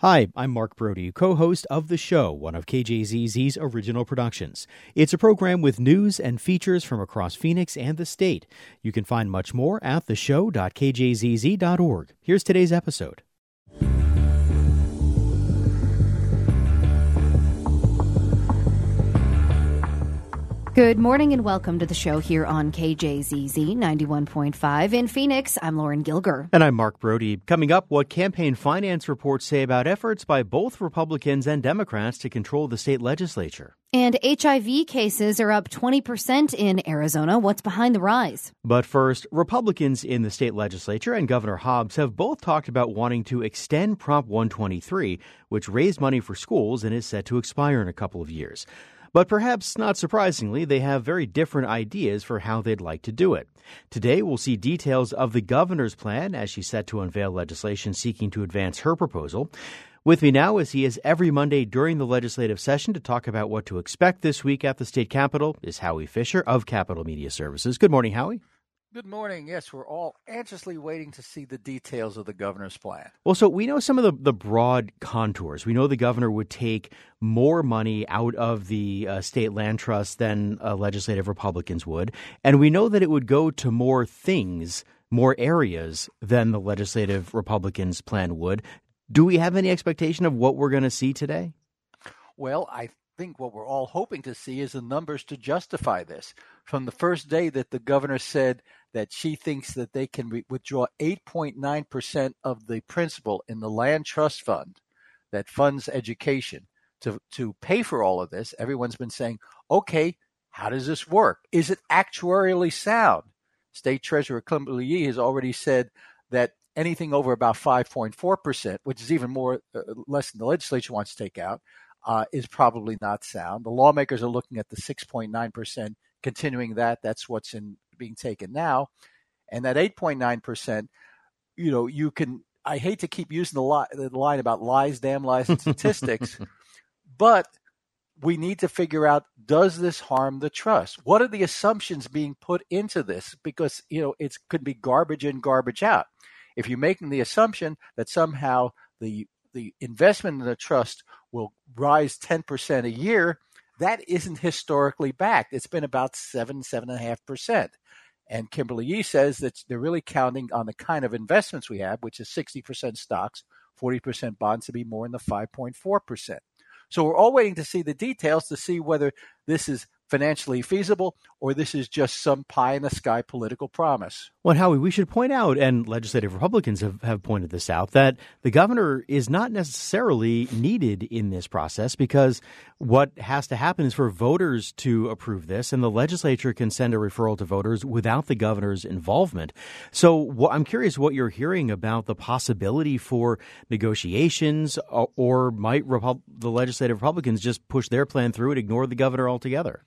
Hi, I'm Mark Brody, co host of The Show, one of KJZZ's original productions. It's a program with news and features from across Phoenix and the state. You can find much more at theshow.kjzz.org. Here's today's episode. Good morning and welcome to the show here on KJZZ 91.5 in Phoenix. I'm Lauren Gilger. And I'm Mark Brody. Coming up, what campaign finance reports say about efforts by both Republicans and Democrats to control the state legislature. And HIV cases are up 20% in Arizona. What's behind the rise? But first, Republicans in the state legislature and Governor Hobbs have both talked about wanting to extend Prop 123, which raised money for schools and is set to expire in a couple of years. But perhaps not surprisingly, they have very different ideas for how they'd like to do it. Today, we'll see details of the governor's plan as she's set to unveil legislation seeking to advance her proposal. With me now, as he is every Monday during the legislative session to talk about what to expect this week at the state capitol, is Howie Fischer of Capitol Media Services. Good morning, Howie. Good morning. Yes, we're all anxiously waiting to see the details of the governor's plan. Well, so we know some of the, the broad contours. We know the governor would take more money out of the uh, state land trust than uh, legislative Republicans would. And we know that it would go to more things, more areas than the legislative Republicans' plan would. Do we have any expectation of what we're going to see today? Well, I think what we're all hoping to see is the numbers to justify this. From the first day that the governor said that she thinks that they can re- withdraw 8.9% of the principal in the land trust fund that funds education to, to pay for all of this, everyone's been saying, okay, how does this work? Is it actuarially sound? State Treasurer Yee has already said that anything over about 5.4%, which is even more uh, less than the legislature wants to take out, uh, is probably not sound. The lawmakers are looking at the 6.9%, continuing that. That's what's in being taken now. And that 8.9%, you know, you can, I hate to keep using the, li- the line about lies, damn lies, and statistics, but we need to figure out does this harm the trust? What are the assumptions being put into this? Because, you know, it could be garbage in, garbage out. If you're making the assumption that somehow the the investment in the trust will rise 10% a year, that isn't historically backed. It's been about seven, seven and a half percent. And Kimberly Yee says that they're really counting on the kind of investments we have, which is 60% stocks, 40% bonds to be more in the 5.4%. So we're all waiting to see the details to see whether this is financially feasible or this is just some pie in the sky political promise. Well, Howie, we should point out, and legislative Republicans have, have pointed this out, that the governor is not necessarily needed in this process because what has to happen is for voters to approve this, and the legislature can send a referral to voters without the governor's involvement. So wh- I'm curious what you're hearing about the possibility for negotiations, or, or might Repu- the legislative Republicans just push their plan through and ignore the governor altogether?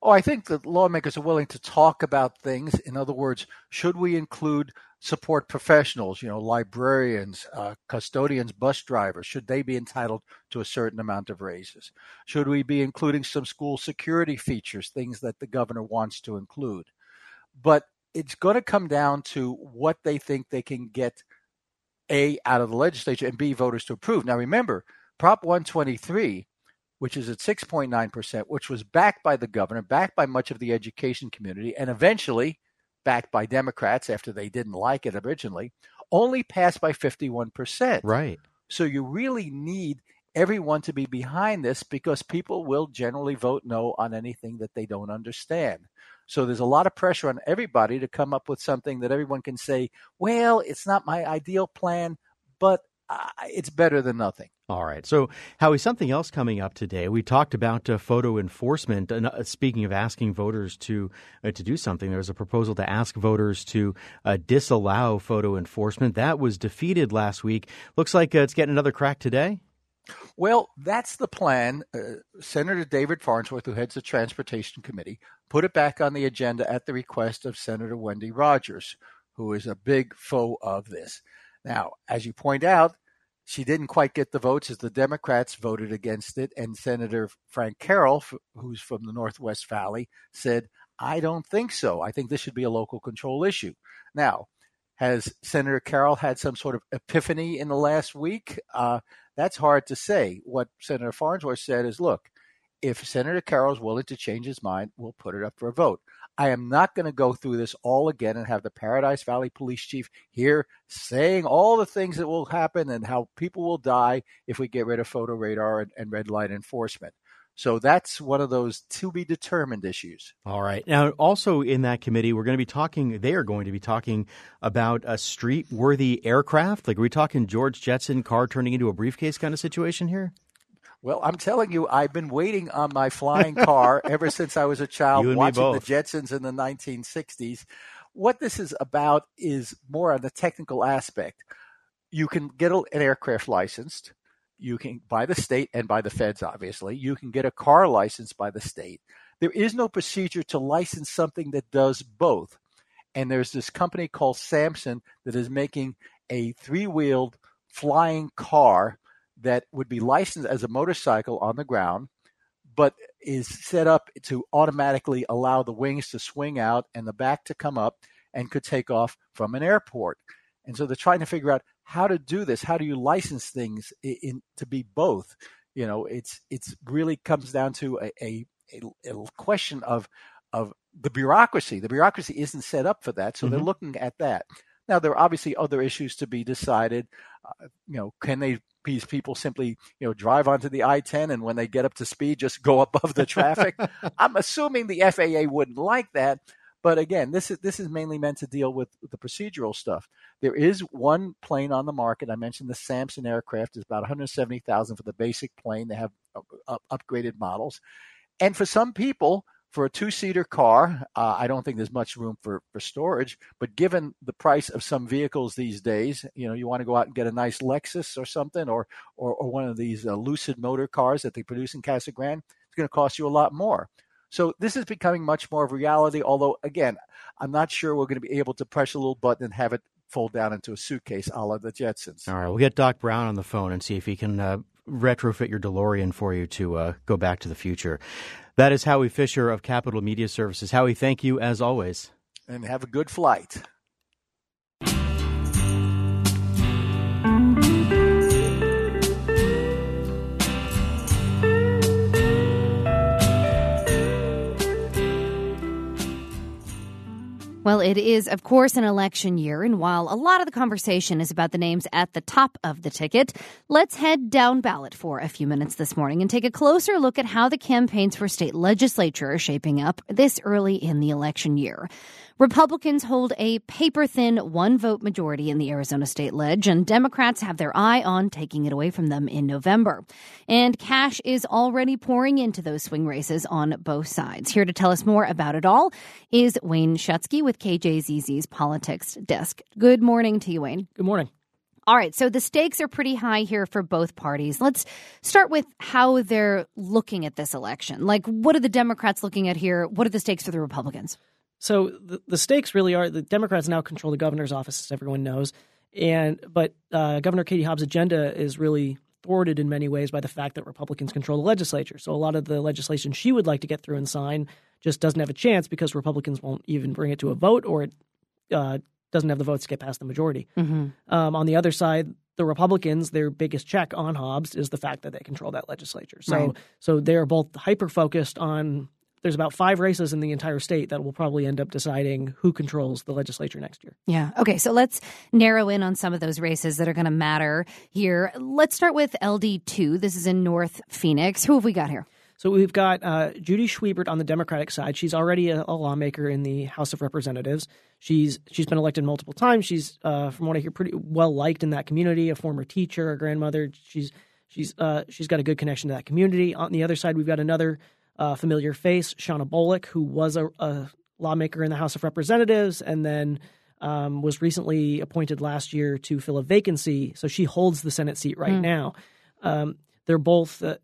Oh, I think that lawmakers are willing to talk about things. In other words, should we include support professionals, you know, librarians, uh, custodians, bus drivers? Should they be entitled to a certain amount of raises? Should we be including some school security features, things that the governor wants to include? But it's going to come down to what they think they can get A, out of the legislature, and B, voters to approve. Now, remember, Prop 123 which is at 6.9%, which was backed by the governor, backed by much of the education community, and eventually backed by Democrats after they didn't like it originally, only passed by 51%. Right. So you really need everyone to be behind this because people will generally vote no on anything that they don't understand. So there's a lot of pressure on everybody to come up with something that everyone can say, well, it's not my ideal plan, but uh, it's better than nothing. All right. So, Howie, something else coming up today. We talked about uh, photo enforcement. And uh, speaking of asking voters to uh, to do something, there was a proposal to ask voters to uh, disallow photo enforcement. That was defeated last week. Looks like uh, it's getting another crack today. Well, that's the plan. Uh, Senator David Farnsworth, who heads the Transportation Committee, put it back on the agenda at the request of Senator Wendy Rogers, who is a big foe of this. Now, as you point out, she didn't quite get the votes as the Democrats voted against it. And Senator Frank Carroll, who's from the Northwest Valley, said, I don't think so. I think this should be a local control issue. Now, has Senator Carroll had some sort of epiphany in the last week uh, that's hard to say. What Senator Farnsworth said is, look, if Senator Carroll is willing to change his mind, we'll put it up for a vote. I am not going to go through this all again and have the Paradise Valley police chief here saying all the things that will happen and how people will die if we get rid of photo radar and, and red light enforcement. So that's one of those to be determined issues. All right. Now, also in that committee, we're going to be talking, they are going to be talking about a street worthy aircraft. Like, are we talking George Jetson car turning into a briefcase kind of situation here? Well, I'm telling you, I've been waiting on my flying car ever since I was a child, watching the Jetsons in the 1960s. What this is about is more on the technical aspect. You can get an aircraft licensed. You can by the state and by the feds, obviously. You can get a car license by the state. There is no procedure to license something that does both. And there's this company called Samson that is making a three-wheeled flying car that would be licensed as a motorcycle on the ground, but is set up to automatically allow the wings to swing out and the back to come up and could take off from an airport. And so they're trying to figure out how to do this. How do you license things in, in to be both? You know, it's it's really comes down to a, a, a question of of the bureaucracy. The bureaucracy isn't set up for that, so mm-hmm. they're looking at that. Now, there are obviously other issues to be decided. Uh, you know, can they these people simply you know drive onto the I-10 and when they get up to speed just go above the traffic? I'm assuming the FAA wouldn't like that. But again, this is this is mainly meant to deal with the procedural stuff. There is one plane on the market. I mentioned the Samson aircraft is about 170,000 for the basic plane. They have uh, upgraded models, and for some people, for a two-seater car, uh, I don't think there's much room for, for storage. But given the price of some vehicles these days, you know, you want to go out and get a nice Lexus or something, or or, or one of these uh, Lucid motor cars that they produce in Casa Grande, it's going to cost you a lot more. So this is becoming much more of reality. Although, again, I'm not sure we're going to be able to press a little button and have it fold down into a suitcase a la the Jetsons. All right, we'll get Doc Brown on the phone and see if he can uh, retrofit your DeLorean for you to uh, go back to the future. That is Howie Fischer of Capitol Media Services. Howie, thank you as always. And have a good flight. Well, it is, of course, an election year, and while a lot of the conversation is about the names at the top of the ticket, let's head down ballot for a few minutes this morning and take a closer look at how the campaigns for state legislature are shaping up this early in the election year. Republicans hold a paper thin one vote majority in the Arizona state ledge, and Democrats have their eye on taking it away from them in November. And cash is already pouring into those swing races on both sides. Here to tell us more about it all is Wayne Schutsky with KJZZ's Politics Desk. Good morning to you, Wayne. Good morning. All right, so the stakes are pretty high here for both parties. Let's start with how they're looking at this election. Like, what are the Democrats looking at here? What are the stakes for the Republicans? So the, the stakes really are the Democrats now control the governor's office, as everyone knows, and but uh, Governor Katie Hobbs' agenda is really thwarted in many ways by the fact that Republicans control the legislature. So a lot of the legislation she would like to get through and sign just doesn't have a chance because Republicans won't even bring it to a vote, or it uh, doesn't have the votes to get past the majority. Mm-hmm. Um, on the other side, the Republicans, their biggest check on Hobbs is the fact that they control that legislature. So, right. so they are both hyper focused on there's about five races in the entire state that will probably end up deciding who controls the legislature next year. Yeah. Okay. So let's narrow in on some of those races that are going to matter here. Let's start with LD2. This is in North Phoenix. Who have we got here? So we've got uh, Judy Schwiebert on the Democratic side. She's already a, a, lawmaker in the House of Representatives. She's she's been elected multiple times. She's, uh, from what I hear, pretty well liked in that community. A former teacher, a grandmother. She's she's uh, she's got a good connection to that community. On the other side, we've got another uh, familiar face, Shawnna Bolick, who was a, a, lawmaker in the House of Representatives and then um, was recently appointed last year to fill a vacancy. So she holds the Senate seat right mm. now. Um, they're both uh,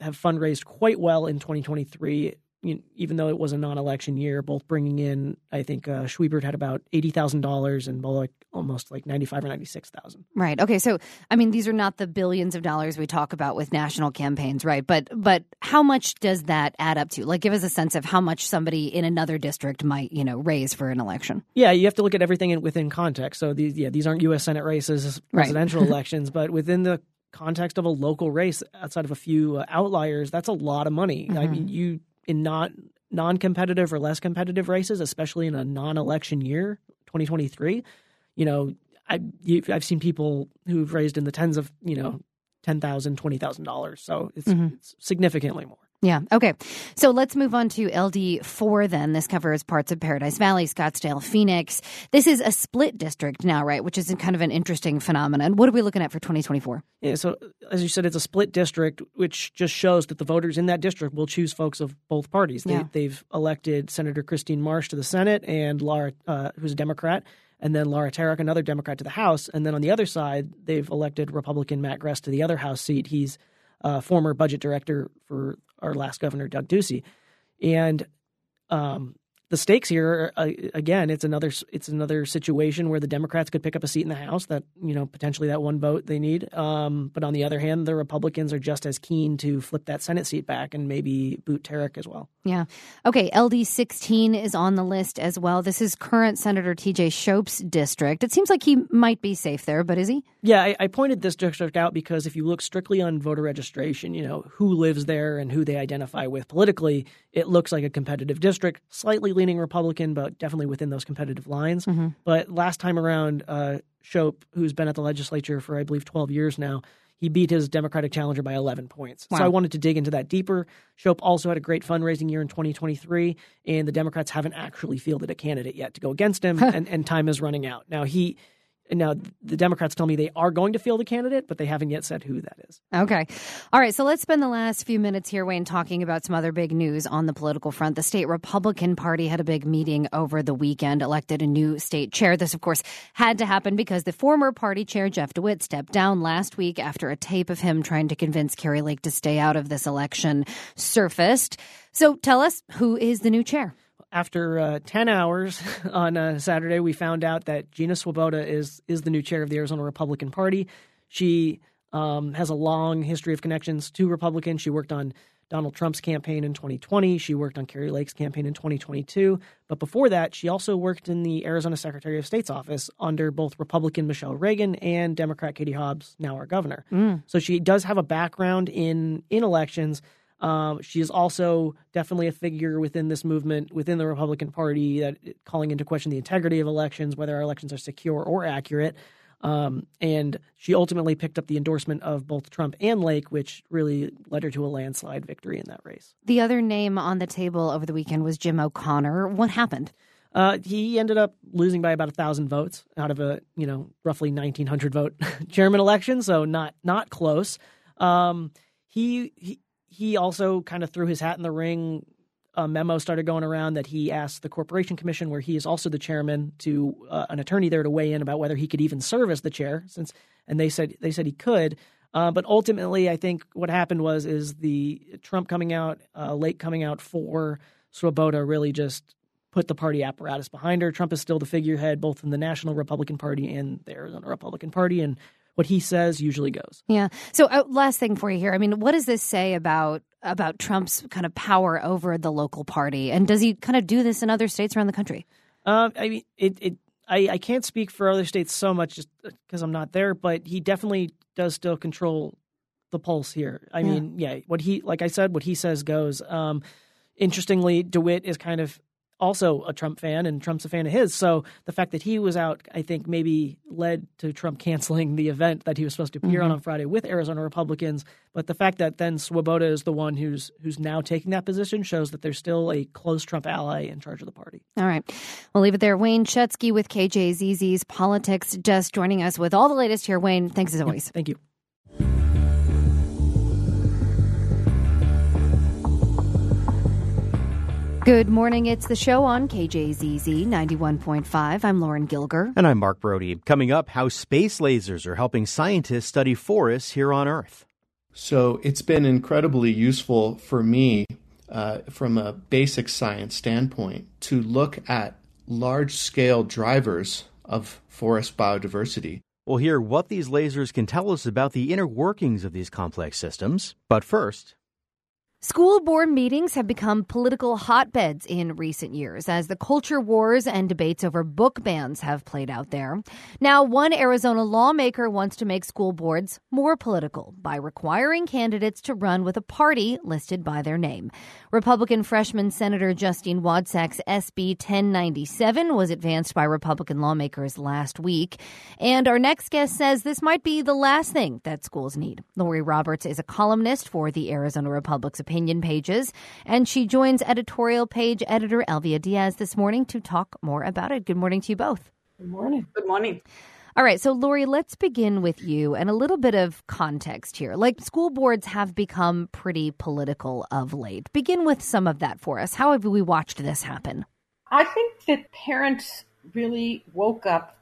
have fundraised quite well in 2023 you know, even though it was a non-election year, both bringing in, I think uh, Schwiebert had about eighty thousand dollars, and Bolick almost like ninety-five or ninety-six thousand. Right. Okay. So, I mean, these are not the billions of dollars we talk about with national campaigns, right? But, but how much does that add up to? Like, give us a sense of how much somebody in another district might, you know, raise for an election. Yeah, you have to look at everything in, within context. So these, yeah, these aren't U.S. Senate races, presidential right. elections, but within the context of a local race, outside of a few uh, outliers, that's a lot of money. Mm-hmm. I mean, you in not non-competitive or less competitive races, especially in a non-election year, 2023, you know, I I've seen people who've raised in the tens of you know ten thousand, twenty thousand dollars. So it's, mm-hmm. it's significantly more. Yeah. Okay. So let's move on to LD4 then. This covers parts of Paradise Valley, Scottsdale, Phoenix. This is a split district now, right? Which is kind of an interesting phenomenon. What are we looking at for 2024? Yeah. So, as you said, it's a split district, which just shows that the voters in that district will choose folks of both parties. They, have elected Senator Christine Marsh to the Senate and Laura, uh, who's a Democrat, and then Lara Terech, another Democrat, to the House. And then on the other side, they've elected Republican Matt Gress to the other House seat. He's uh, former budget director for our last governor, Doug Ducey. And um, the stakes here uh, again it's another it's another situation where the democrats could pick up a seat in the house that you know potentially that one vote they need. Um, but on the other hand the republicans are just as keen to flip that senate seat back and maybe boot Terech as well. Yeah. Okay ld 16 is on the list as well. This is current senator tj shope's district. It seems like he might be safe there but is he? Yeah I, I pointed this district out because if you look strictly on voter registration you know who lives there and who they identify with politically it looks like a competitive district slightly leaning Republican, but definitely within those competitive lines. Mm-hmm. But last time around, uh, Shope, who's been at the legislature for I believe 12 years now, he beat his Democratic challenger by 11 points. Wow. So I wanted to dig into that deeper. Shope also had a great fundraising year in 2023, and the Democrats haven't actually fielded a candidate yet to go against him, and, and time is running out. Now he now, the Democrats tell me they are going to field a candidate, but they haven't yet said who that is. Okay. All right. So let's spend the last few minutes here, Wayne, talking about some other big news on the political front. The state Republican Party had a big meeting over the weekend, elected a new state chair. This, of course, had to happen because the former party chair, Jeff DeWitt, stepped down last week after a tape of him trying to convince Kari Lake to stay out of this election surfaced. So tell us, who is the new chair? After uh, 10 hours on uh, Saturday, we found out that Gina Swoboda is is the new chair of the Arizona Republican Party. She um, has a long history of connections to Republicans. She worked on Donald Trump's campaign in 2020. She worked on Kari Lake's campaign in 2022. But before that, she also worked in the Arizona Secretary of State's office under both Republican Michele Reagan and Democrat Katie Hobbs, now our governor. Mm. So she does have a background in in elections. Um, she is also definitely a figure within this movement, within the Republican Party, that calling into question the integrity of elections, whether our elections are secure or accurate. Um, and she ultimately picked up the endorsement of both Trump and Lake, which really led her to a landslide victory in that race. The other name on the table over the weekend was Jim O'Connor. What happened? Uh, he ended up losing by about a thousand votes out of a you know roughly nineteen hundred vote chairman election, so not not close. Um, he, he he also kind of threw his hat in the ring. A memo started going around that he asked the Corporation Commission, where he is also the chairman, to uh, an attorney there to weigh in about whether he could even serve as the chair. Since and they said they said he could, uh, but ultimately, I think what happened was is the Trump coming out, uh, Lake coming out for Swoboda really just put the party apparatus behind her. Trump is still the figurehead, both in the National Republican Party and the Arizona Republican Party, and what he says usually goes. Yeah. So uh, last thing for you here. I mean, what does this say about about Trump's kind of power over the local party, and does he kind of do this in other states around the country? Uh, I mean, it. it I, I can't speak for other states so much just because I'm not there, but he definitely does still control the pulse here. I yeah. mean, yeah, what he like I said, what he says goes. Um, interestingly, DeWitt is kind of also a Trump fan, and Trump's a fan of his. So the fact that he was out, I think, maybe led to Trump canceling the event that he was supposed to appear mm-hmm. on on Friday with Arizona Republicans. But the fact that then Swoboda is the one who's who's now taking that position shows that there's still a close Trump ally in charge of the party. All right, we'll leave it there. Wayne Schutsky with KJZZ's Politics, just joining us with all the latest here. Wayne, thanks as always. thank you. Good morning. It's the show on KJZZ 91.5. I'm Lauren Gilger. And I'm Mark Brody. Coming up, how space lasers are helping scientists study forests here on Earth. So it's been incredibly useful for me uh, from a basic science standpoint to look at large scale drivers of forest biodiversity. We'll hear what these lasers can tell us about the inner workings of these complex systems. But first, School board meetings have become political hotbeds in recent years as the culture wars and debates over book bans have played out there. Now, one Arizona lawmaker wants to make school boards more political by requiring candidates to run with a party listed by their name. Republican freshman Senator Justine Wadsack's SB 1097 was advanced by Republican lawmakers last week. And our next guest says this might be the last thing that schools need. Laurie Roberts is a columnist for the Arizona Republic's opinion pages. And she joins editorial page editor Elvia Diaz this morning to talk more about it. Good morning to you both. Good morning. Good morning. All right, so Laurie, let's begin with you and a little bit of context here. Like school boards have become pretty political of late. Begin with some of that for us. How have we watched this happen? I think that parents really woke up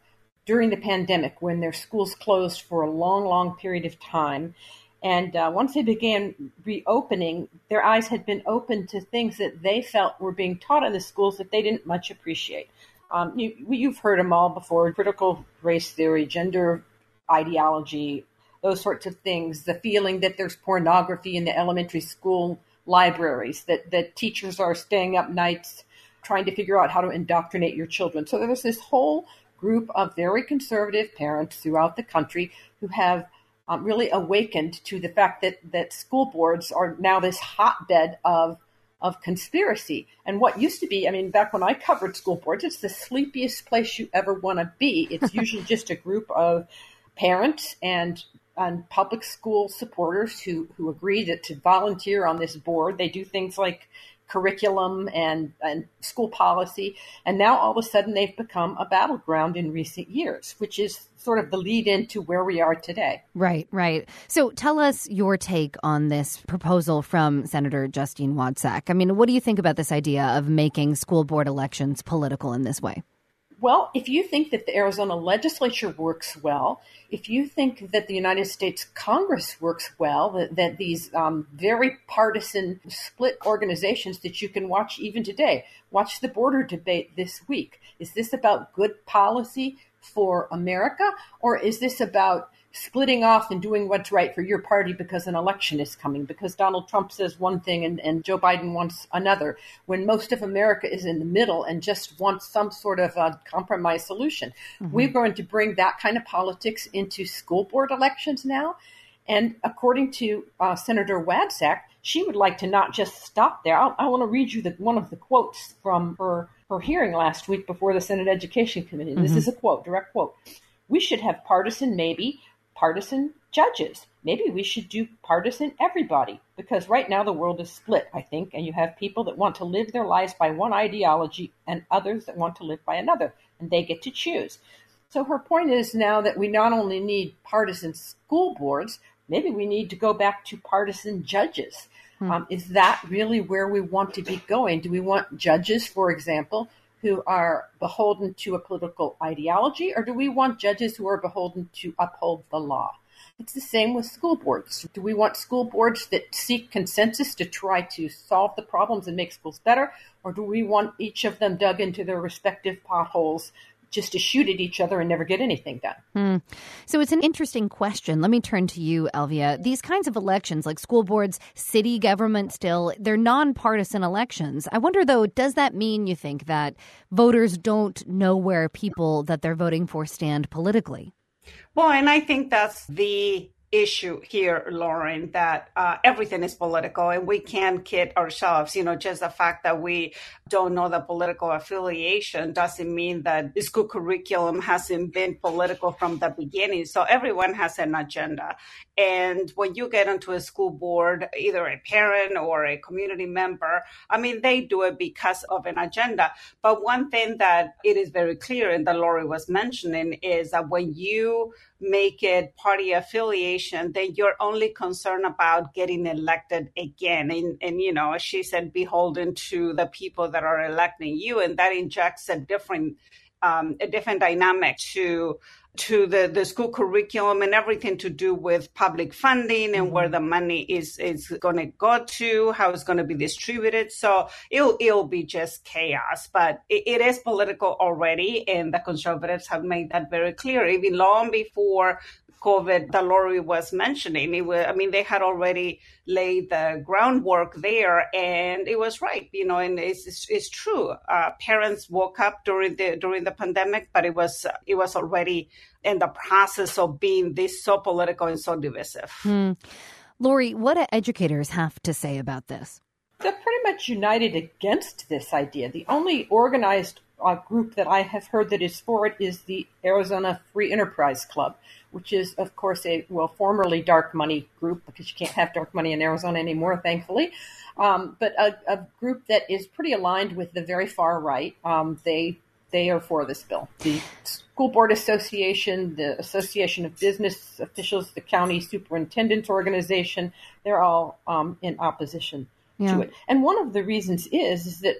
during the pandemic when their schools closed for a long, long period of time and uh, once they began reopening, their eyes had been opened to things that they felt were being taught in the schools that they didn't much appreciate. Um, you, have heard them all before critical race theory, gender ideology, those sorts of things. The feeling that there's pornography in the elementary school libraries, that, that teachers are staying up nights trying to figure out how to indoctrinate your children. So there's this whole group of very conservative parents throughout the country who have um, really awakened to the fact that that school boards are now this hotbed of of conspiracy. And what used to be, I mean, back when I covered school boards, it's the sleepiest place you ever want to be. It's usually just a group of parents and and public school supporters who who agree that to volunteer on this board. They do things like curriculum and, and school policy. And now all of a sudden they've become a battleground in recent years, which is sort of the lead into where we are today. Right, right. So tell us your take on this proposal from Senator Justine Wadsack. I mean, what do you think about this idea of making school board elections political in this way? Well, if you think that the Arizona legislature works well, if you think that the United States Congress works well, that, that these um, very partisan split organizations that you can watch even today, watch the border debate this week. Is this about good policy for America, or is this about splitting off and doing what's right for your party because an election is coming, because Donald Trump says one thing and, and Joe Biden wants another, when most of America is in the middle and just wants some sort of a compromise solution. Mm-hmm. We're going to bring that kind of politics into school board elections now. And according to uh, Senator Wadsack, she would like to not just stop there. I'll, I want to read you the, one of the quotes from her, her hearing last week before the Senate Education Committee. Mm-hmm. This is a quote, direct quote. We should have partisan, maybe, partisan judges. Maybe we should do partisan everybody because right now the world is split, I think, and you have people that want to live their lives by one ideology and others that want to live by another, and they get to choose. So her point is now that we not only need partisan school boards, maybe we need to go back to partisan judges. Hmm. Um, is that really where we want to be going? Do we want judges, for example, who are beholden to a political ideology, or do we want judges who are beholden to uphold the law? It's the same with school boards. Do we want school boards that seek consensus to try to solve the problems and make schools better? Or do we want each of them dug into their respective potholes just to shoot at each other and never get anything done. Hmm. So it's an interesting question. Let me turn to you, Elvia. These kinds of elections, like school boards, city government, still, they're nonpartisan elections. I wonder, though, does that mean you think that voters don't know where people that they're voting for stand politically? Well, and I think that's the issue here, Lauren, that uh, everything is political and we can't kid ourselves. You know, just the fact that we don't know the political affiliation doesn't mean that the school curriculum hasn't been political from the beginning. So everyone has an agenda. And when you get onto a school board, either a parent or a community member, I mean, they do it because of an agenda. But one thing that it is very clear and that Laurie was mentioning is that when you make it party affiliation, then you're only concerned about getting elected again. And, and you know, she said, beholden to the people that are electing you. And that injects a different um, a different dynamic to to the, the school curriculum and everything to do with public funding and where mm-hmm. the money is is going to go to, how it's going to be distributed. So it'll it'll be just chaos. But it, it is political already, and the conservatives have made that very clear, even long before COVID that Laurie was mentioning. It was, I mean, they had already laid the groundwork there, and it was right, you know, and it's, it's, it's true. Uh, parents woke up during the during the pandemic, but it was it was already in the process of being this so political and so divisive. Hmm. Laurie, what do educators have to say about this? They're pretty much united against this idea. The only organized uh, group that I have heard that is for it is the Arizona Free Enterprise Club, which is, of course, a well formerly dark money group because you can't have dark money in Arizona anymore, thankfully. Um, but a, a, group that is pretty aligned with the very far right. Um, they they are for this bill. The School Board Association, the Association of Business Officials, the County Superintendents Organization, they're all um, in opposition yeah. to it. And one of the reasons is, is that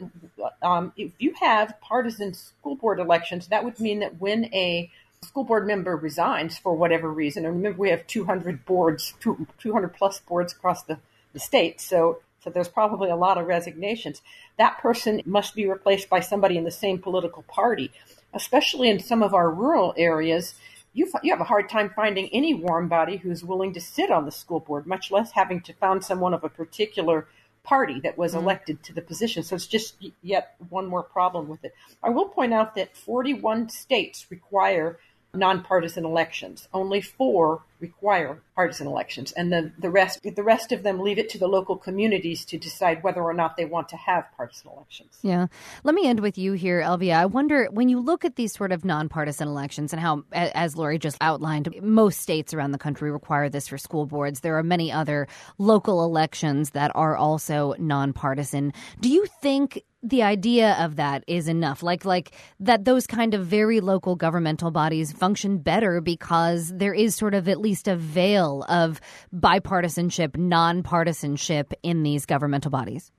um, if you have partisan school board elections, that would mean that when a school board member resigns for whatever reason, and remember we have 200 boards, 200 plus boards across the, the state, so so there's probably a lot of resignations. That person must be replaced by somebody in the same political party, especially in some of our rural areas. You, you have a hard time finding any warm body who's willing to sit on the school board, much less having to find someone of a particular party that was mm-hmm. elected to the position. So it's just yet one more problem with it. I will point out that 41 states require nonpartisan elections. Only four require partisan elections, and the, the rest the rest of them leave it to the local communities to decide whether or not they want to have partisan elections. Yeah. Let me end with you here, Elvia. I wonder when you look at these sort of nonpartisan elections and how, as Laurie just outlined, most states around the country require this for school boards. There are many other local elections that are also nonpartisan. Do you think the idea of that is enough like like that those kind of very local governmental bodies function better because there is sort of at least a veil of bipartisanship nonpartisanship in these governmental bodies?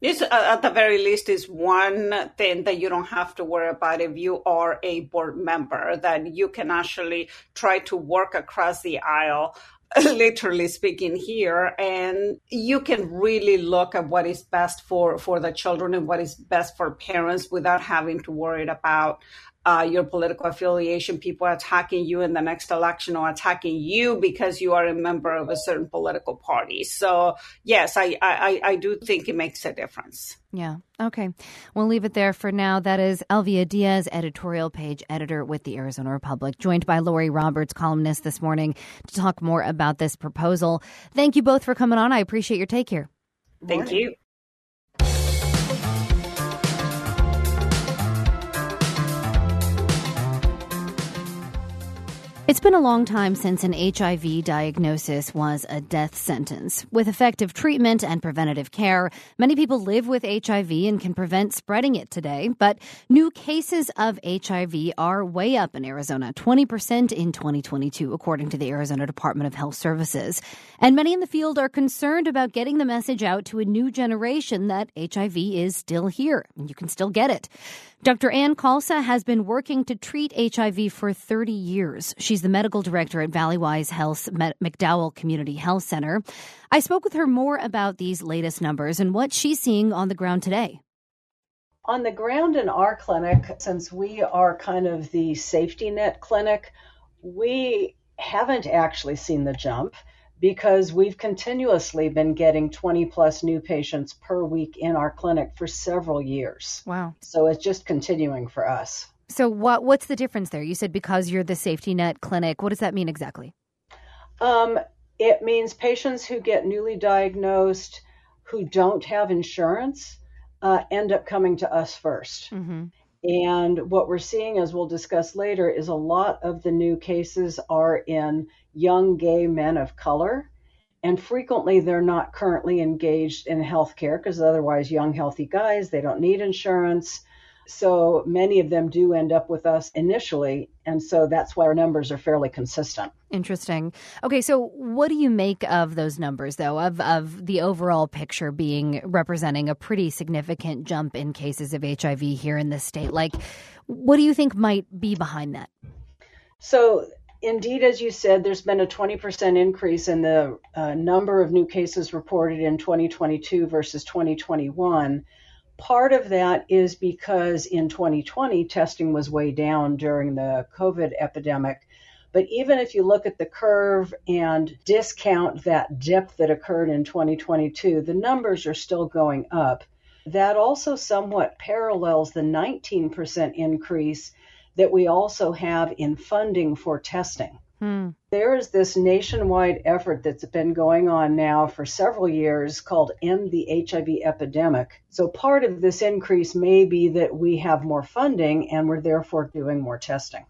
This, uh, at the very least, is one thing that you don't have to worry about if you are a board member, that you can actually try to work across the aisle literally speaking here and you can really look at what is best for for the children and what is best for parents without having to worry about uh, your political affiliation, people attacking you in the next election or attacking you because you are a member of a certain political party. So, yes, I, I, I do think it makes a difference. Yeah. Okay. We'll leave it there for now. That is Elvia Diaz, editorial page editor with the Arizona Republic, joined by Laurie Roberts, columnist this morning, to talk more about this proposal. Thank you both for coming on. I appreciate your take here. Thank you. It's been a long time since an HIV diagnosis was a death sentence. With effective treatment and preventative care, many people live with HIV and can prevent spreading it today. But new cases of HIV are way up in Arizona, 20% in 2022, according to the Arizona Department of Health Services. And many in the field are concerned about getting the message out to a new generation that HIV is still here and you can still get it. Dr. Ann Khalsa has been working to treat HIV for 30 years. She's the medical director at Valleywise Health McDowell Community Health Center. I spoke with her more about these latest numbers and what she's seeing on the ground today. On the ground in our clinic, since we are kind of the safety net clinic, we haven't actually seen the jump because we've continuously been getting 20 plus new patients per week in our clinic for several years. Wow. So it's just continuing for us. So what what's the difference there? You said because you're the safety net clinic. What does that mean exactly? Um, it means patients who get newly diagnosed who don't have insurance uh, end up coming to us 1st mm-hmm. And what we're seeing, as we'll discuss later, is a lot of the new cases are in young gay men of color. And frequently they're not currently engaged in healthcare because otherwise, young, healthy guys, they don't need insurance. So many of them do end up with us initially. And so that's why our numbers are fairly consistent. Interesting. Okay, so what do you make of those numbers, though, of, of the overall picture being representing a pretty significant jump in cases of HIV here in the state? Like, what do you think might be behind that? So, indeed, as you said, there's been a 20% increase in the uh, number of new cases reported in 2022 versus 2021. Part of that is because in 2020, testing was way down during the COVID epidemic. But even if you look at the curve and discount that dip that occurred in 2022, the numbers are still going up. That also somewhat parallels the 19% increase that we also have in funding for testing. Hmm. There is this nationwide effort that's been going on now for several years called End the HIV Epidemic. So part of this increase may be that we have more funding and we're therefore doing more testing.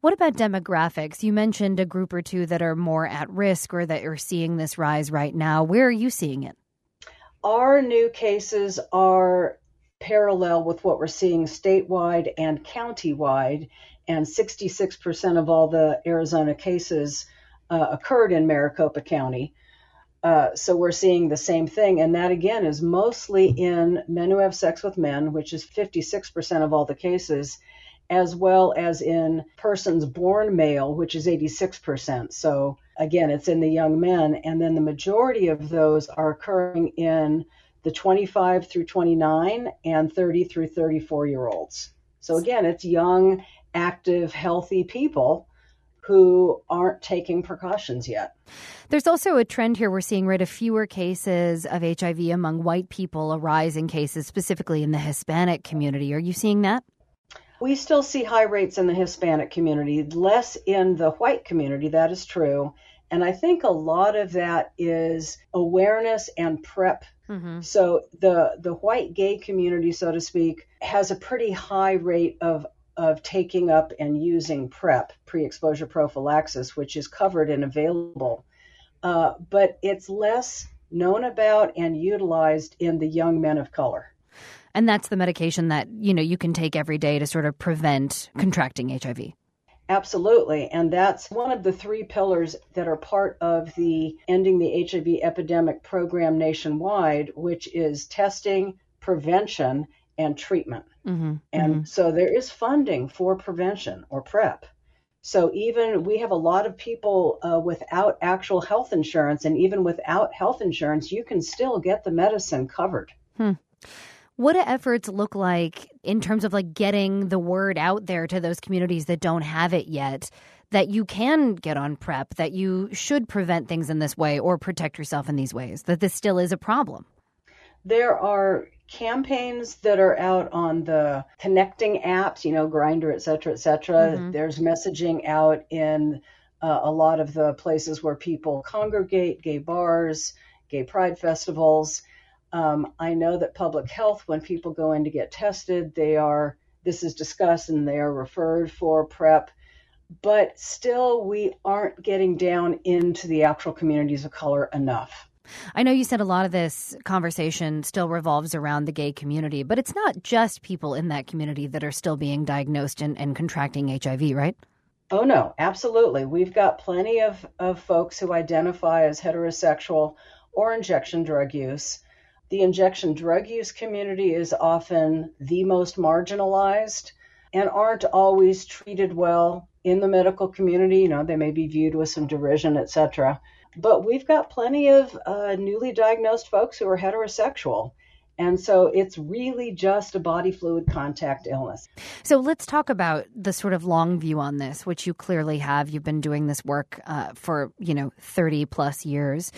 What about demographics? You mentioned a group or two that are more at risk or that are seeing this rise right now. Where are you seeing it? Our new cases are parallel with what we're seeing statewide and countywide, and 66% of all the Arizona cases uh, occurred in Maricopa County. Uh, so we're seeing the same thing, and that again is mostly in men who have sex with men, which is 56% of all the cases, as well as in persons born male, which is 86%. So again, it's in the young men. And then the majority of those are occurring in the 25 through 29 and 30 through 34 year olds. So again, it's young, active, healthy people who aren't taking precautions yet. There's also a trend here we're seeing, right, of fewer cases of HIV among white people, a rise in cases specifically in the Hispanic community. Are you seeing that? We still see high rates in the Hispanic community, less in the white community, that is true. And I think a lot of that is awareness and PrEP. Mm-hmm. So the the white gay community, so to speak, has a pretty high rate of of taking up and using PrEP, pre-exposure prophylaxis, which is covered and available. Uh, but it's less known about and utilized in the young men of color. And that's the medication that, you know, you can take every day to sort of prevent contracting HIV. Absolutely. And that's one of the three pillars that are part of the Ending the HIV Epidemic program nationwide, which is testing, prevention, and treatment. Mm-hmm. And mm-hmm. so there is funding for prevention or PrEP. So even we have a lot of people uh, without actual health insurance, and even without health insurance, you can still get the medicine covered. Hmm. What do efforts look like in terms of like getting the word out there to those communities that don't have it yet? That you can get on PrEP, that you should prevent things in this way or protect yourself in these ways, that this still is a problem. There are campaigns that are out on the connecting apps, you know, Grindr, et cetera, et cetera. Mm-hmm. There's messaging out in uh, a lot of the places where people congregate, gay bars, gay pride festivals. Um, I know that public health, when people go in to get tested, they are, this is discussed and they are referred for PrEP. But still, we aren't getting down into the actual communities of color enough. I know you said a lot of this conversation still revolves around the gay community, but it's not just people in that community that are still being diagnosed and, and contracting HIV, right? Oh, no, absolutely. We've got plenty of, of folks who identify as heterosexual or injection drug use the injection drug use community is often the most marginalized and aren't always treated well in the medical community. You know, they may be viewed with some derision, etc. But we've got plenty of uh, newly diagnosed folks who are heterosexual and so it's really just a body fluid contact illness. So let's talk about the sort of long view on this, which you clearly have. You've been doing this work uh, for, you know, 30 plus years.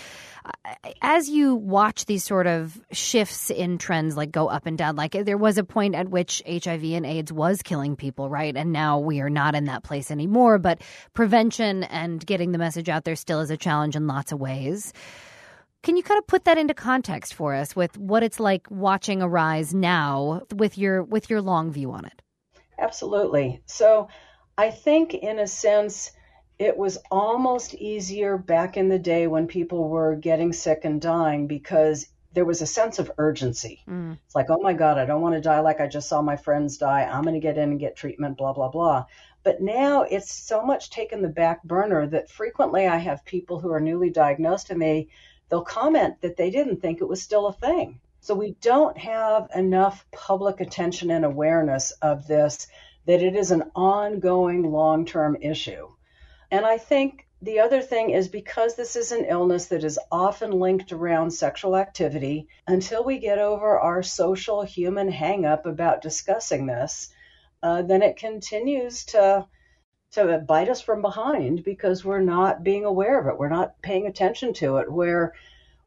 As you watch these sort of shifts in trends, like go up and down, like there was a point at which HIV and AIDS was killing people, right? And now we are not in that place anymore. But prevention and getting the message out there still is a challenge in lots of ways. Can you kind of put that into context for us with what it's like watching Arise now with your with your long view on it? Absolutely. So I think in a sense it was almost easier back in the day when people were getting sick and dying because there was a sense of urgency. Mm. It's like, oh my God, I don't want to die like I just saw my friends die. I'm going to get in and get treatment, blah, blah, blah. But now it's so much taken the back burner that frequently I have people who are newly diagnosed and they they'll comment that they didn't think it was still a thing. So we don't have enough public attention and awareness of this that it is an ongoing long term issue. And I think the other thing is because this is an illness that is often linked around sexual activity, until we get over our social human hangup about discussing this, uh, then it continues to to bite us from behind because we're not being aware of it. We're not paying attention to it. Where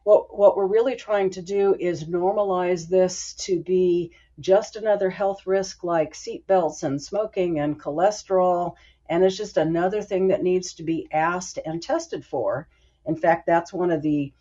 what what we're really trying to do is normalize this to be just another health risk like seatbelts and smoking and cholesterol and it's just another thing that needs to be asked and tested for. In fact, that's one of the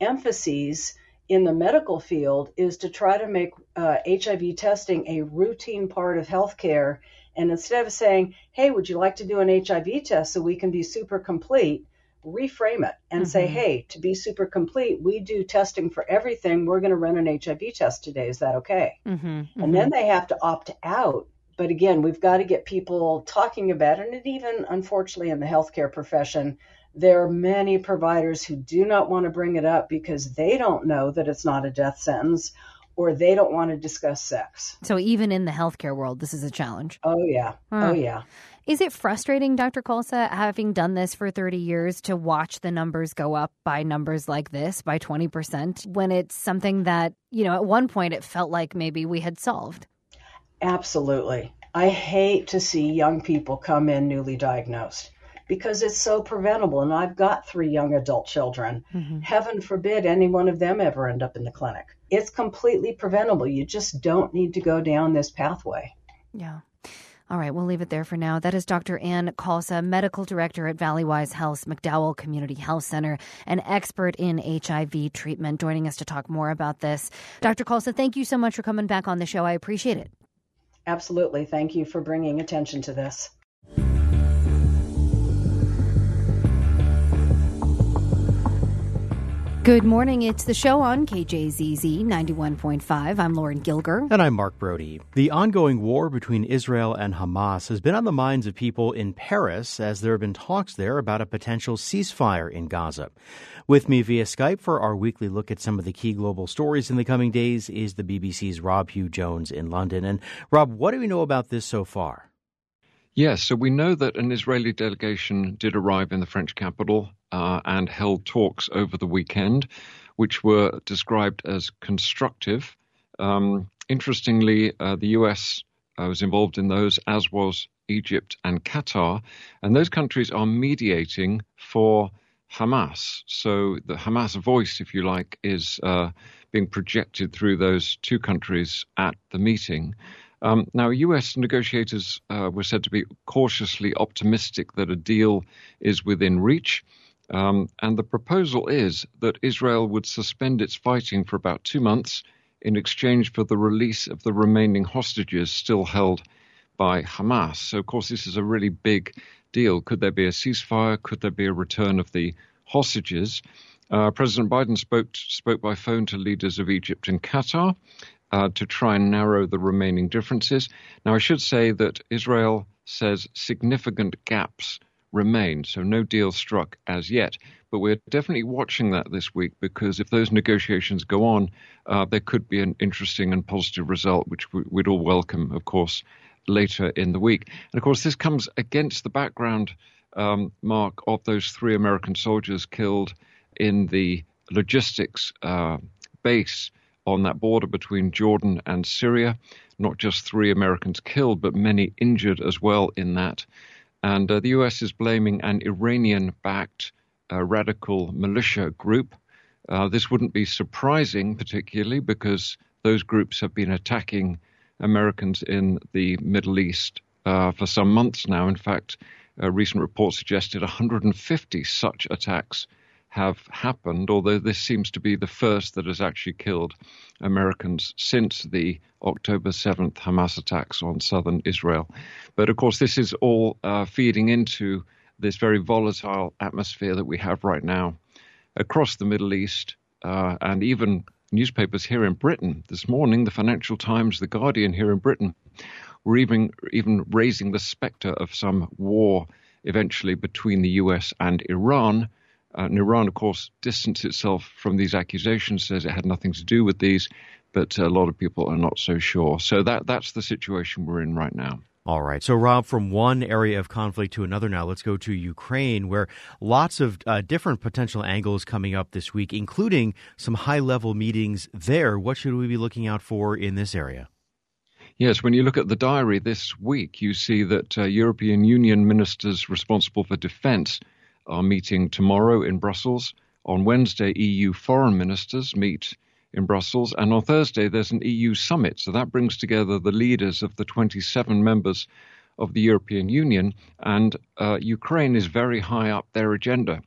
emphases in the medical field is to try to make uh, HIV testing a routine part of healthcare. And instead of saying, hey, would you like to do an HIV test so we can be super complete? Reframe it and mm-hmm. say, hey, to be super complete, we do testing for everything. We're going to run an HIV test today. Is that okay? Mm-hmm. Mm-hmm. And then they have to opt out but again, we've got to get people talking about it. And even unfortunately in the healthcare profession, there are many providers who do not want to bring it up because they don't know that it's not a death sentence or they don't want to discuss sex. So even in the healthcare world, this is a challenge. Oh, yeah. Oh, yeah. Is it frustrating, Dr. Khalsa, having done this for 30 years, to watch the numbers go up by numbers like this, by 20%, when it's something that, you know, at one point it felt like maybe we had solved? Absolutely. I hate to see young people come in newly diagnosed because it's so preventable. And I've got three young adult children. Mm-hmm. Heaven forbid any one of them ever end up in the clinic. It's completely preventable. You just don't need to go down this pathway. Yeah. All right, we'll leave it there for now. That is Dr. Ann Khalsa, Medical Director at Valleywise Health McDowell Community Health Center, an expert in HIV treatment, joining us to talk more about this. Dr. Khalsa, thank you so much for coming back on the show. I appreciate it. Absolutely. Thank you for bringing attention to this. Good morning. It's the show on KJZZ 91.5. I'm Lauren Gilger. And I'm Mark Brodie. The ongoing war between Israel and Hamas has been on the minds of people in Paris as there have been talks there about a potential ceasefire in Gaza. With me via Skype for our weekly look at some of the key global stories in the coming days is the BBC's Rob Hugh Jones in London. And Rob, what do we know about this so far? Yes, so we know that an Israeli delegation did arrive in the French capital uh, and held talks over the weekend, which were described as constructive. Um, interestingly, uh, the US uh, was involved in those, as was Egypt and Qatar, and those countries are mediating for Hamas. So the Hamas voice, if you like, is uh, being projected through those two countries at the meeting. Um, now, U.S. negotiators uh, were said to be cautiously optimistic that a deal is within reach. Um, and the proposal is that Israel would suspend its fighting for about two months in exchange for the release of the remaining hostages still held by Hamas. So, of course, this is a really big deal. Could there be a ceasefire? Could there be a return of the hostages? Uh, President Biden spoke spoke by phone to leaders of Egypt and Qatar uh, to try and narrow the remaining differences. Now, I should say that Israel says significant gaps remain, so no deal struck as yet. But we're definitely watching that this week because if those negotiations go on, uh, there could be an interesting and positive result, which we'd all welcome, of course, later in the week. And of course, this comes against the background, um, Mark, of those three American soldiers killed in the logistics uh, base on that border between Jordan and Syria. Not just three Americans killed, but many injured as well in that. And uh, the US is blaming an Iranian backed uh, radical militia group. Uh, this wouldn't be surprising, particularly because those groups have been attacking Americans in the Middle East uh, for some months now. In fact, a recent report suggested 150 such attacks have happened, although this seems to be the first that has actually killed Americans since the October 7th Hamas attacks on southern Israel. But of course, this is all uh, feeding into this very volatile atmosphere that we have right now across the Middle East uh, and even newspapers here in Britain this morning, the Financial Times, the Guardian here in Britain, were even even raising the spectre of some war eventually between the U.S. and Iran. Uh, and Iran, of course, distanced itself from these accusations, says it had nothing to do with these, but a lot of people are not so sure. So that that's the situation we're in right now. All right. So, Rob, from one area of conflict to another now, let's go to Ukraine, where lots of uh, different potential angles coming up this week, including some high level meetings there. What should we be looking out for in this area? Yes, when you look at the diary this week, you see that uh, European Union ministers responsible for defense are meeting tomorrow in Brussels. On Wednesday, EU foreign ministers meet in Brussels. And on Thursday, there's an EU summit. So that brings together the leaders of the 27 members of the European Union. And uh, Ukraine is very high up their agenda.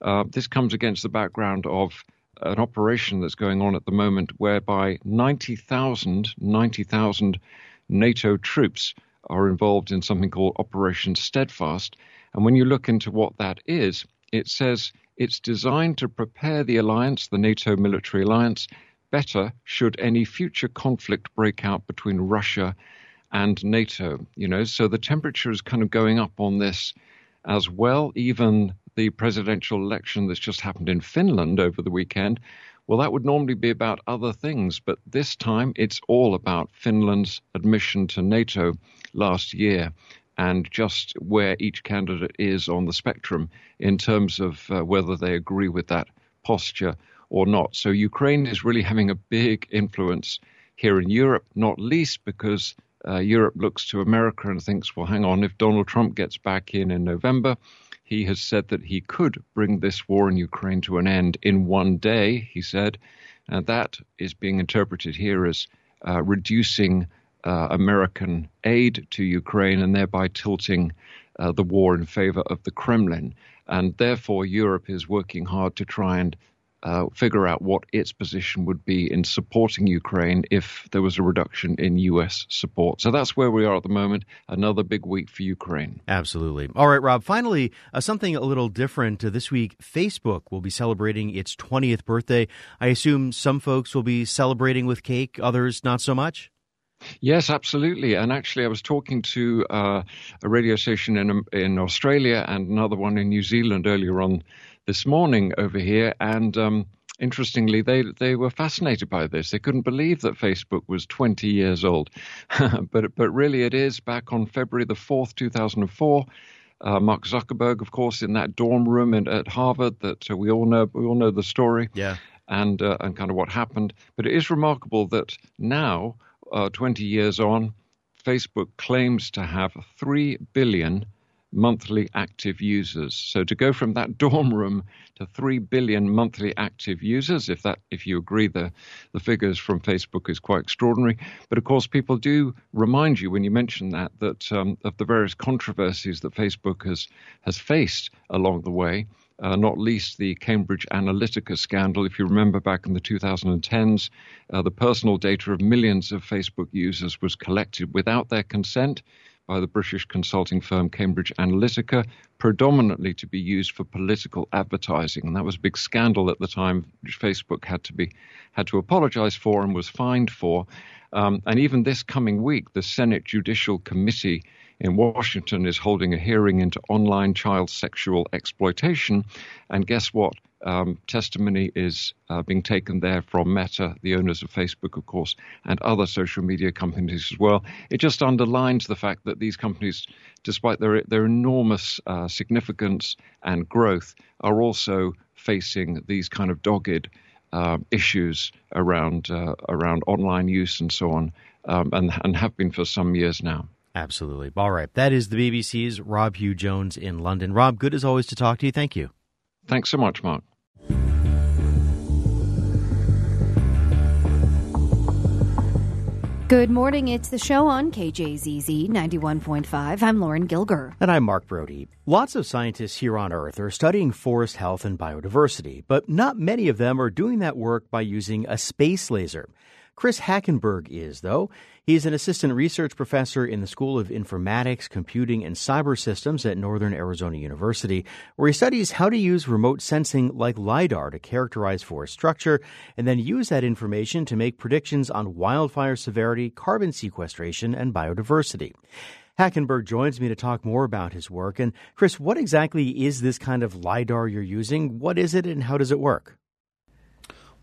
Uh, this comes against the background of an operation that's going on at the moment whereby 90,000 90,000 NATO troops are involved in something called Operation Steadfast. And when you look into what that is, it says it's designed to prepare the alliance, the NATO military alliance, better should any future conflict break out between Russia and NATO. You know, so the temperature is kind of going up on this as well. Even the presidential election that's just happened in Finland over the weekend, well, that would normally be about other things, but this time it's all about Finland's admission to NATO last year and just where each candidate is on the spectrum in terms of uh, whether they agree with that posture or not. So Ukraine is really having a big influence here in Europe, not least because uh, Europe looks to America and thinks, well, hang on, if Donald Trump gets back in in November, he has said that he could bring this war in Ukraine to an end in one day, he said. And that is being interpreted here as uh, reducing uh, American aid to Ukraine and thereby tilting uh, the war in favor of the Kremlin. And therefore, Europe is working hard to try and uh, figure out what its position would be in supporting Ukraine if there was a reduction in U.S. support. So that's where we are at the moment. Another big week for Ukraine. Absolutely. All right, Rob. Finally, uh, something a little different. Uh, this week, Facebook will be celebrating its 20th birthday. I assume some folks will be celebrating with cake, others not so much? Yes, absolutely. And actually, I was talking to uh, a radio station in in Australia and another one in New Zealand earlier on this morning over here, and um, interestingly, they they were fascinated by this. They couldn't believe that Facebook was 20 years old, but but really it is. Back on February the 4th, 2004. Uh, Mark Zuckerberg, of course, in that dorm room in, at Harvard that uh, we all know. We all know the story. Yeah. And uh, and kind of what happened. But it is remarkable that now, uh, 20 years on, Facebook claims to have three billion monthly active users. So to go from that dorm room to 3 billion monthly active users, if that if you agree the the figures from Facebook is quite extraordinary. But of course, people do remind you when you mention that that um, of the various controversies that Facebook has has faced along the way. Uh, not least the Cambridge Analytica scandal. If you remember back in the 2010s, uh, the personal data of millions of Facebook users was collected without their consent by the British consulting firm Cambridge Analytica, predominantly to be used for political advertising. And that was a big scandal at the time, which Facebook had to be had to apologize for and was fined for. Um, and even this coming week, the Senate Judicial Committee in Washington is holding a hearing into online child sexual exploitation. And guess what? um, testimony is uh, being taken there from Meta, the owners of Facebook, of course, and other social media companies as well. It just underlines the fact that these companies, despite their their enormous uh, significance and growth, are also facing these kind of dogged uh, issues around uh, around online use and so on, um, and and have been for some years now. Absolutely. All right. That is the BBC's Rob Hugh Jones in London. Rob, good as always to talk to you. Thank you. Thanks so much, Mark. Good morning. It's the show on KJZZ 91.5. I'm Lauren Gilger. And I'm Mark Brodie. Lots of scientists here on Earth are studying forest health and biodiversity, but not many of them are doing that work by using a space laser. Chris Hakkenberg is, though. He's an assistant research professor in the School of Informatics, Computing, and Cyber Systems at Northern Arizona University, where he studies how to use remote sensing like LIDAR to characterize forest structure and then use that information to make predictions on wildfire severity, carbon sequestration, and biodiversity. Hakkenberg joins me to talk more about his work. And Chris, what exactly is this kind of LIDAR you're using? What is it and how does it work?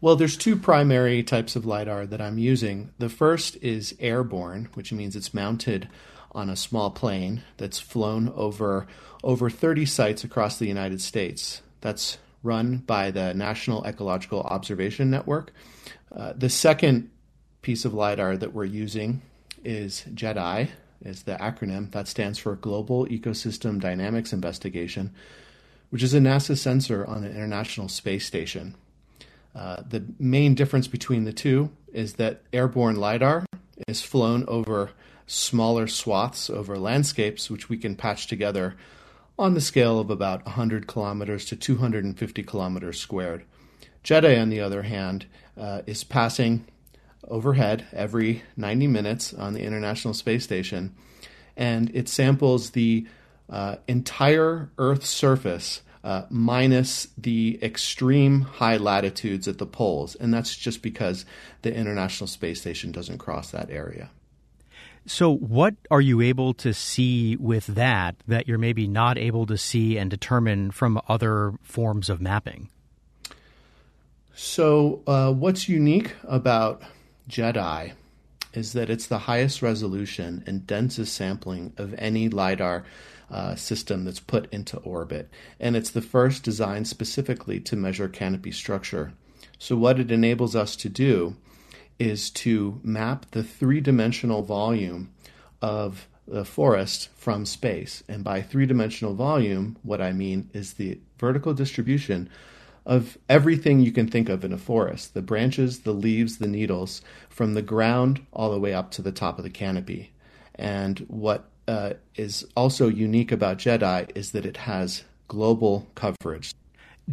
Well, there's two primary types of LiDAR that I'm using. The first is airborne, which means it's mounted on a small plane that's flown over over 30 sites across the United States. That's run by the National Ecological Observation Network. Uh, the second piece of LIDAR that we're using is GEDI, is the acronym. That stands for Global Ecosystem Dynamics Investigation, which is a NASA sensor on the International Space Station. Uh, the main difference between the two is that airborne LIDAR is flown over smaller swaths over landscapes, which we can patch together on the scale of about 100 kilometers to 250 kilometers squared. GEDI, on the other hand, uh, is passing overhead every 90 minutes on the International Space Station, and it samples the uh, entire Earth's surface uh, minus the extreme high latitudes at the poles, and that's just because the International Space Station doesn't cross that area. So, what are you able to see with that that you're maybe not able to see and determine from other forms of mapping? So, uh, what's unique about GEDI is that it's the highest resolution and densest sampling of any LIDAR uh, system that's put into orbit. And it's the first designed specifically to measure canopy structure. So, what it enables us to do is to map the three dimensional volume of the forest from space. And by three dimensional volume, what I mean is the vertical distribution of everything you can think of in a forest the branches, the leaves, the needles, from the ground all the way up to the top of the canopy. And what uh, is also unique about GEDI is that it has global coverage.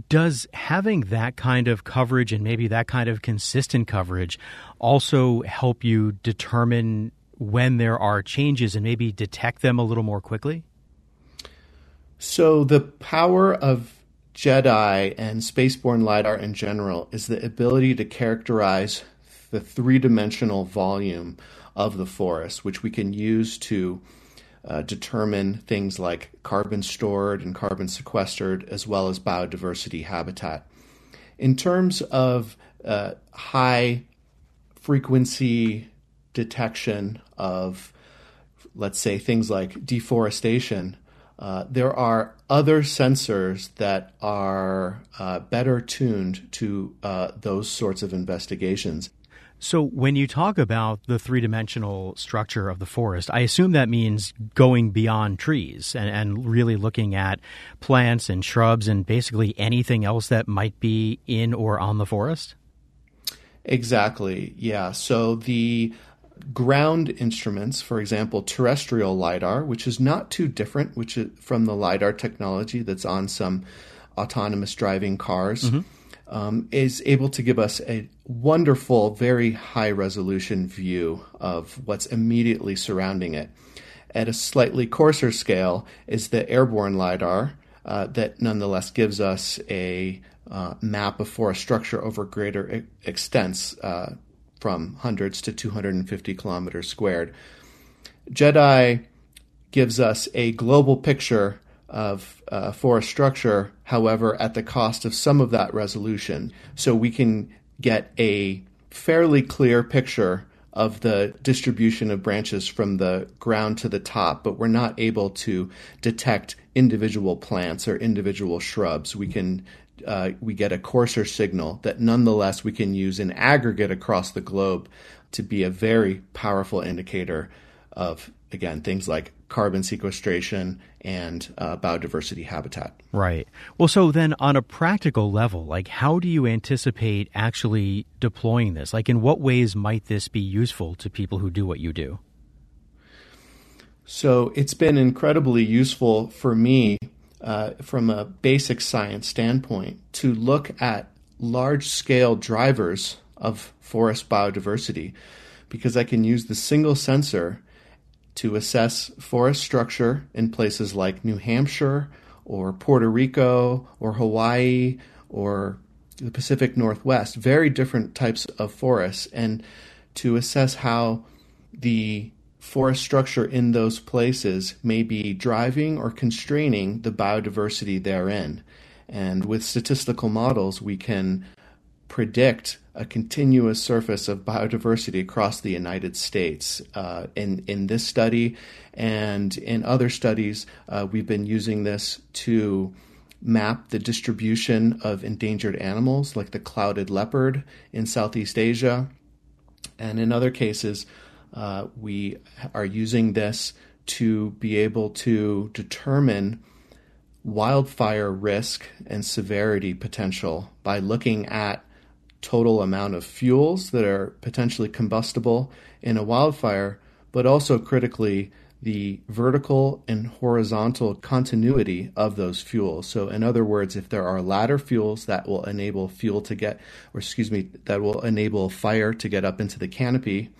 Does having that kind of coverage and maybe that kind of consistent coverage also help you determine when there are changes and maybe detect them a little more quickly? So, the power of GEDI and spaceborne LiDAR in general is the ability to characterize the three dimensional volume of the forest, which we can use to uh, determine things like carbon stored and carbon sequestered, as well as biodiversity habitat. In terms of uh, high frequency detection of, let's say, things like deforestation, uh, there are other sensors that are uh, better tuned to uh, those sorts of investigations. So, when you talk about the three dimensional structure of the forest, I assume that means going beyond trees and, and, really looking at plants and shrubs and basically anything else that might be in or on the forest? Exactly, yeah. So, the ground instruments, for example, terrestrial LIDAR, which is not too different which is from the LIDAR technology that's on some autonomous driving cars, mm-hmm. Um, is able to give us a wonderful, very high resolution view of what's immediately surrounding it. At a slightly coarser scale is the airborne LIDAR uh, that nonetheless gives us a uh, map of forest structure over greater extents, uh, from hundreds to 250 kilometers squared. GEDI gives us a global picture of uh, forest structure, however, at the cost of some of that resolution. So we can get a fairly clear picture of the distribution of branches from the ground to the top, but we're not able to detect individual plants or individual shrubs. We can uh, we get a coarser signal that nonetheless we can use in aggregate across the globe to be a very powerful indicator of, again, things like carbon sequestration and uh, biodiversity habitat. Right. Well, so then on a practical level, like how do you anticipate actually deploying this? Like, in what ways might this be useful to people who do what you do? So it's been incredibly useful for me uh, from a basic science standpoint to look at large scale drivers of forest biodiversity because I can use the single sensor to assess forest structure in places like New Hampshire or Puerto Rico or Hawaii or the Pacific Northwest, very different types of forests, and to assess how the forest structure in those places may be driving or constraining the biodiversity therein. And with statistical models, we can predict a continuous surface of biodiversity across the United States. Uh, in in this study and in other studies, uh, we've been using this to map the distribution of endangered animals like the clouded leopard in Southeast Asia. And in other cases, uh, we are using this to be able to determine wildfire risk and severity potential by looking at total amount of fuels that are potentially combustible in a wildfire, but also critically the vertical and horizontal continuity of those fuels. So, in other words, if there are ladder fuels that will enable fuel to get, or excuse me, that will enable fire to get up into the canopy,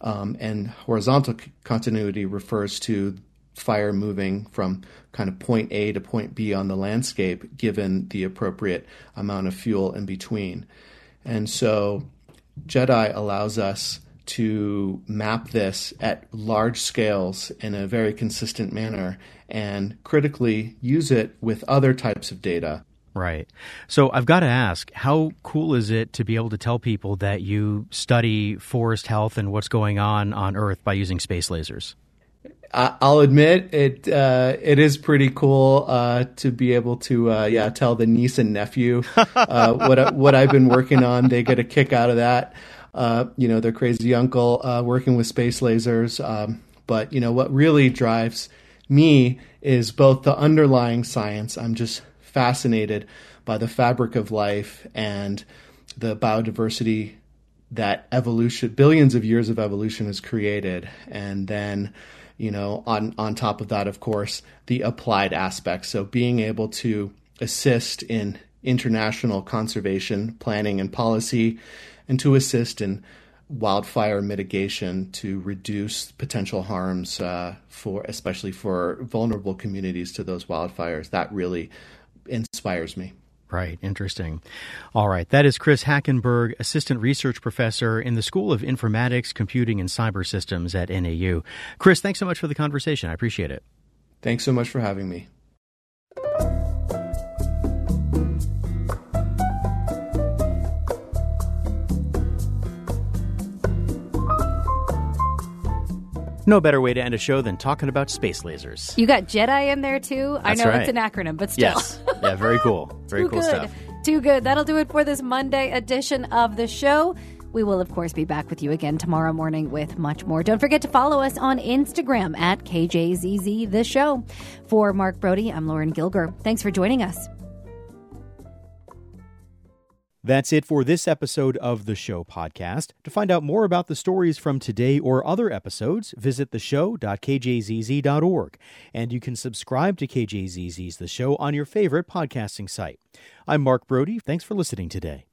um, and horizontal c- continuity refers to fire moving from kind of point A to point B on the landscape, given the appropriate amount of fuel in between. And so, GEDI allows us to map this at large scales in a very consistent manner and critically use it with other types of data. Right. So I've got to ask, how cool is it to be able to tell people that you study forest health and what's going on on Earth by using space lasers? I'll admit it. Uh, it is pretty cool uh, to be able to, uh, yeah, tell the niece and nephew uh, what what I've been working on. They get a kick out of that uh, you know, their crazy uncle uh, working with space lasers. Um, but, you know, what really drives me is both the underlying science. I'm just fascinated by the fabric of life and the biodiversity that evolution, billions of years of evolution has created. And then, you know, on, on top of that, of course, the applied aspects. So being able to assist in international conservation planning and policy and to assist in wildfire mitigation to reduce potential harms uh, for especially for vulnerable communities to those wildfires that really inspires me Right, interesting. All right, that is Chris Hakkenberg, Assistant Research Professor in the School of Informatics, Computing, and Cyber Systems at NAU. Chris, thanks so much for the conversation. I appreciate it. Thanks so much for having me. No better way to end a show than talking about space lasers. You got GEDI in there too. That's I know right. it's an acronym, but still. Yes. Yeah, very cool. Very cool good. stuff. Too good. That'll do it for this Monday edition of the show. We will, of course, be back with you again tomorrow morning with much more. Don't forget to follow us on Instagram at KJZZ The Show. For Mark Brodie, I'm Lauren Gilger. Thanks for joining us. That's it for this episode of the show podcast. To find out more about the stories from today or other episodes, visit theshow.kjzz.org. And you can subscribe to KJZZ's The Show on your favorite podcasting site. I'm Mark Brodie. Thanks for listening today.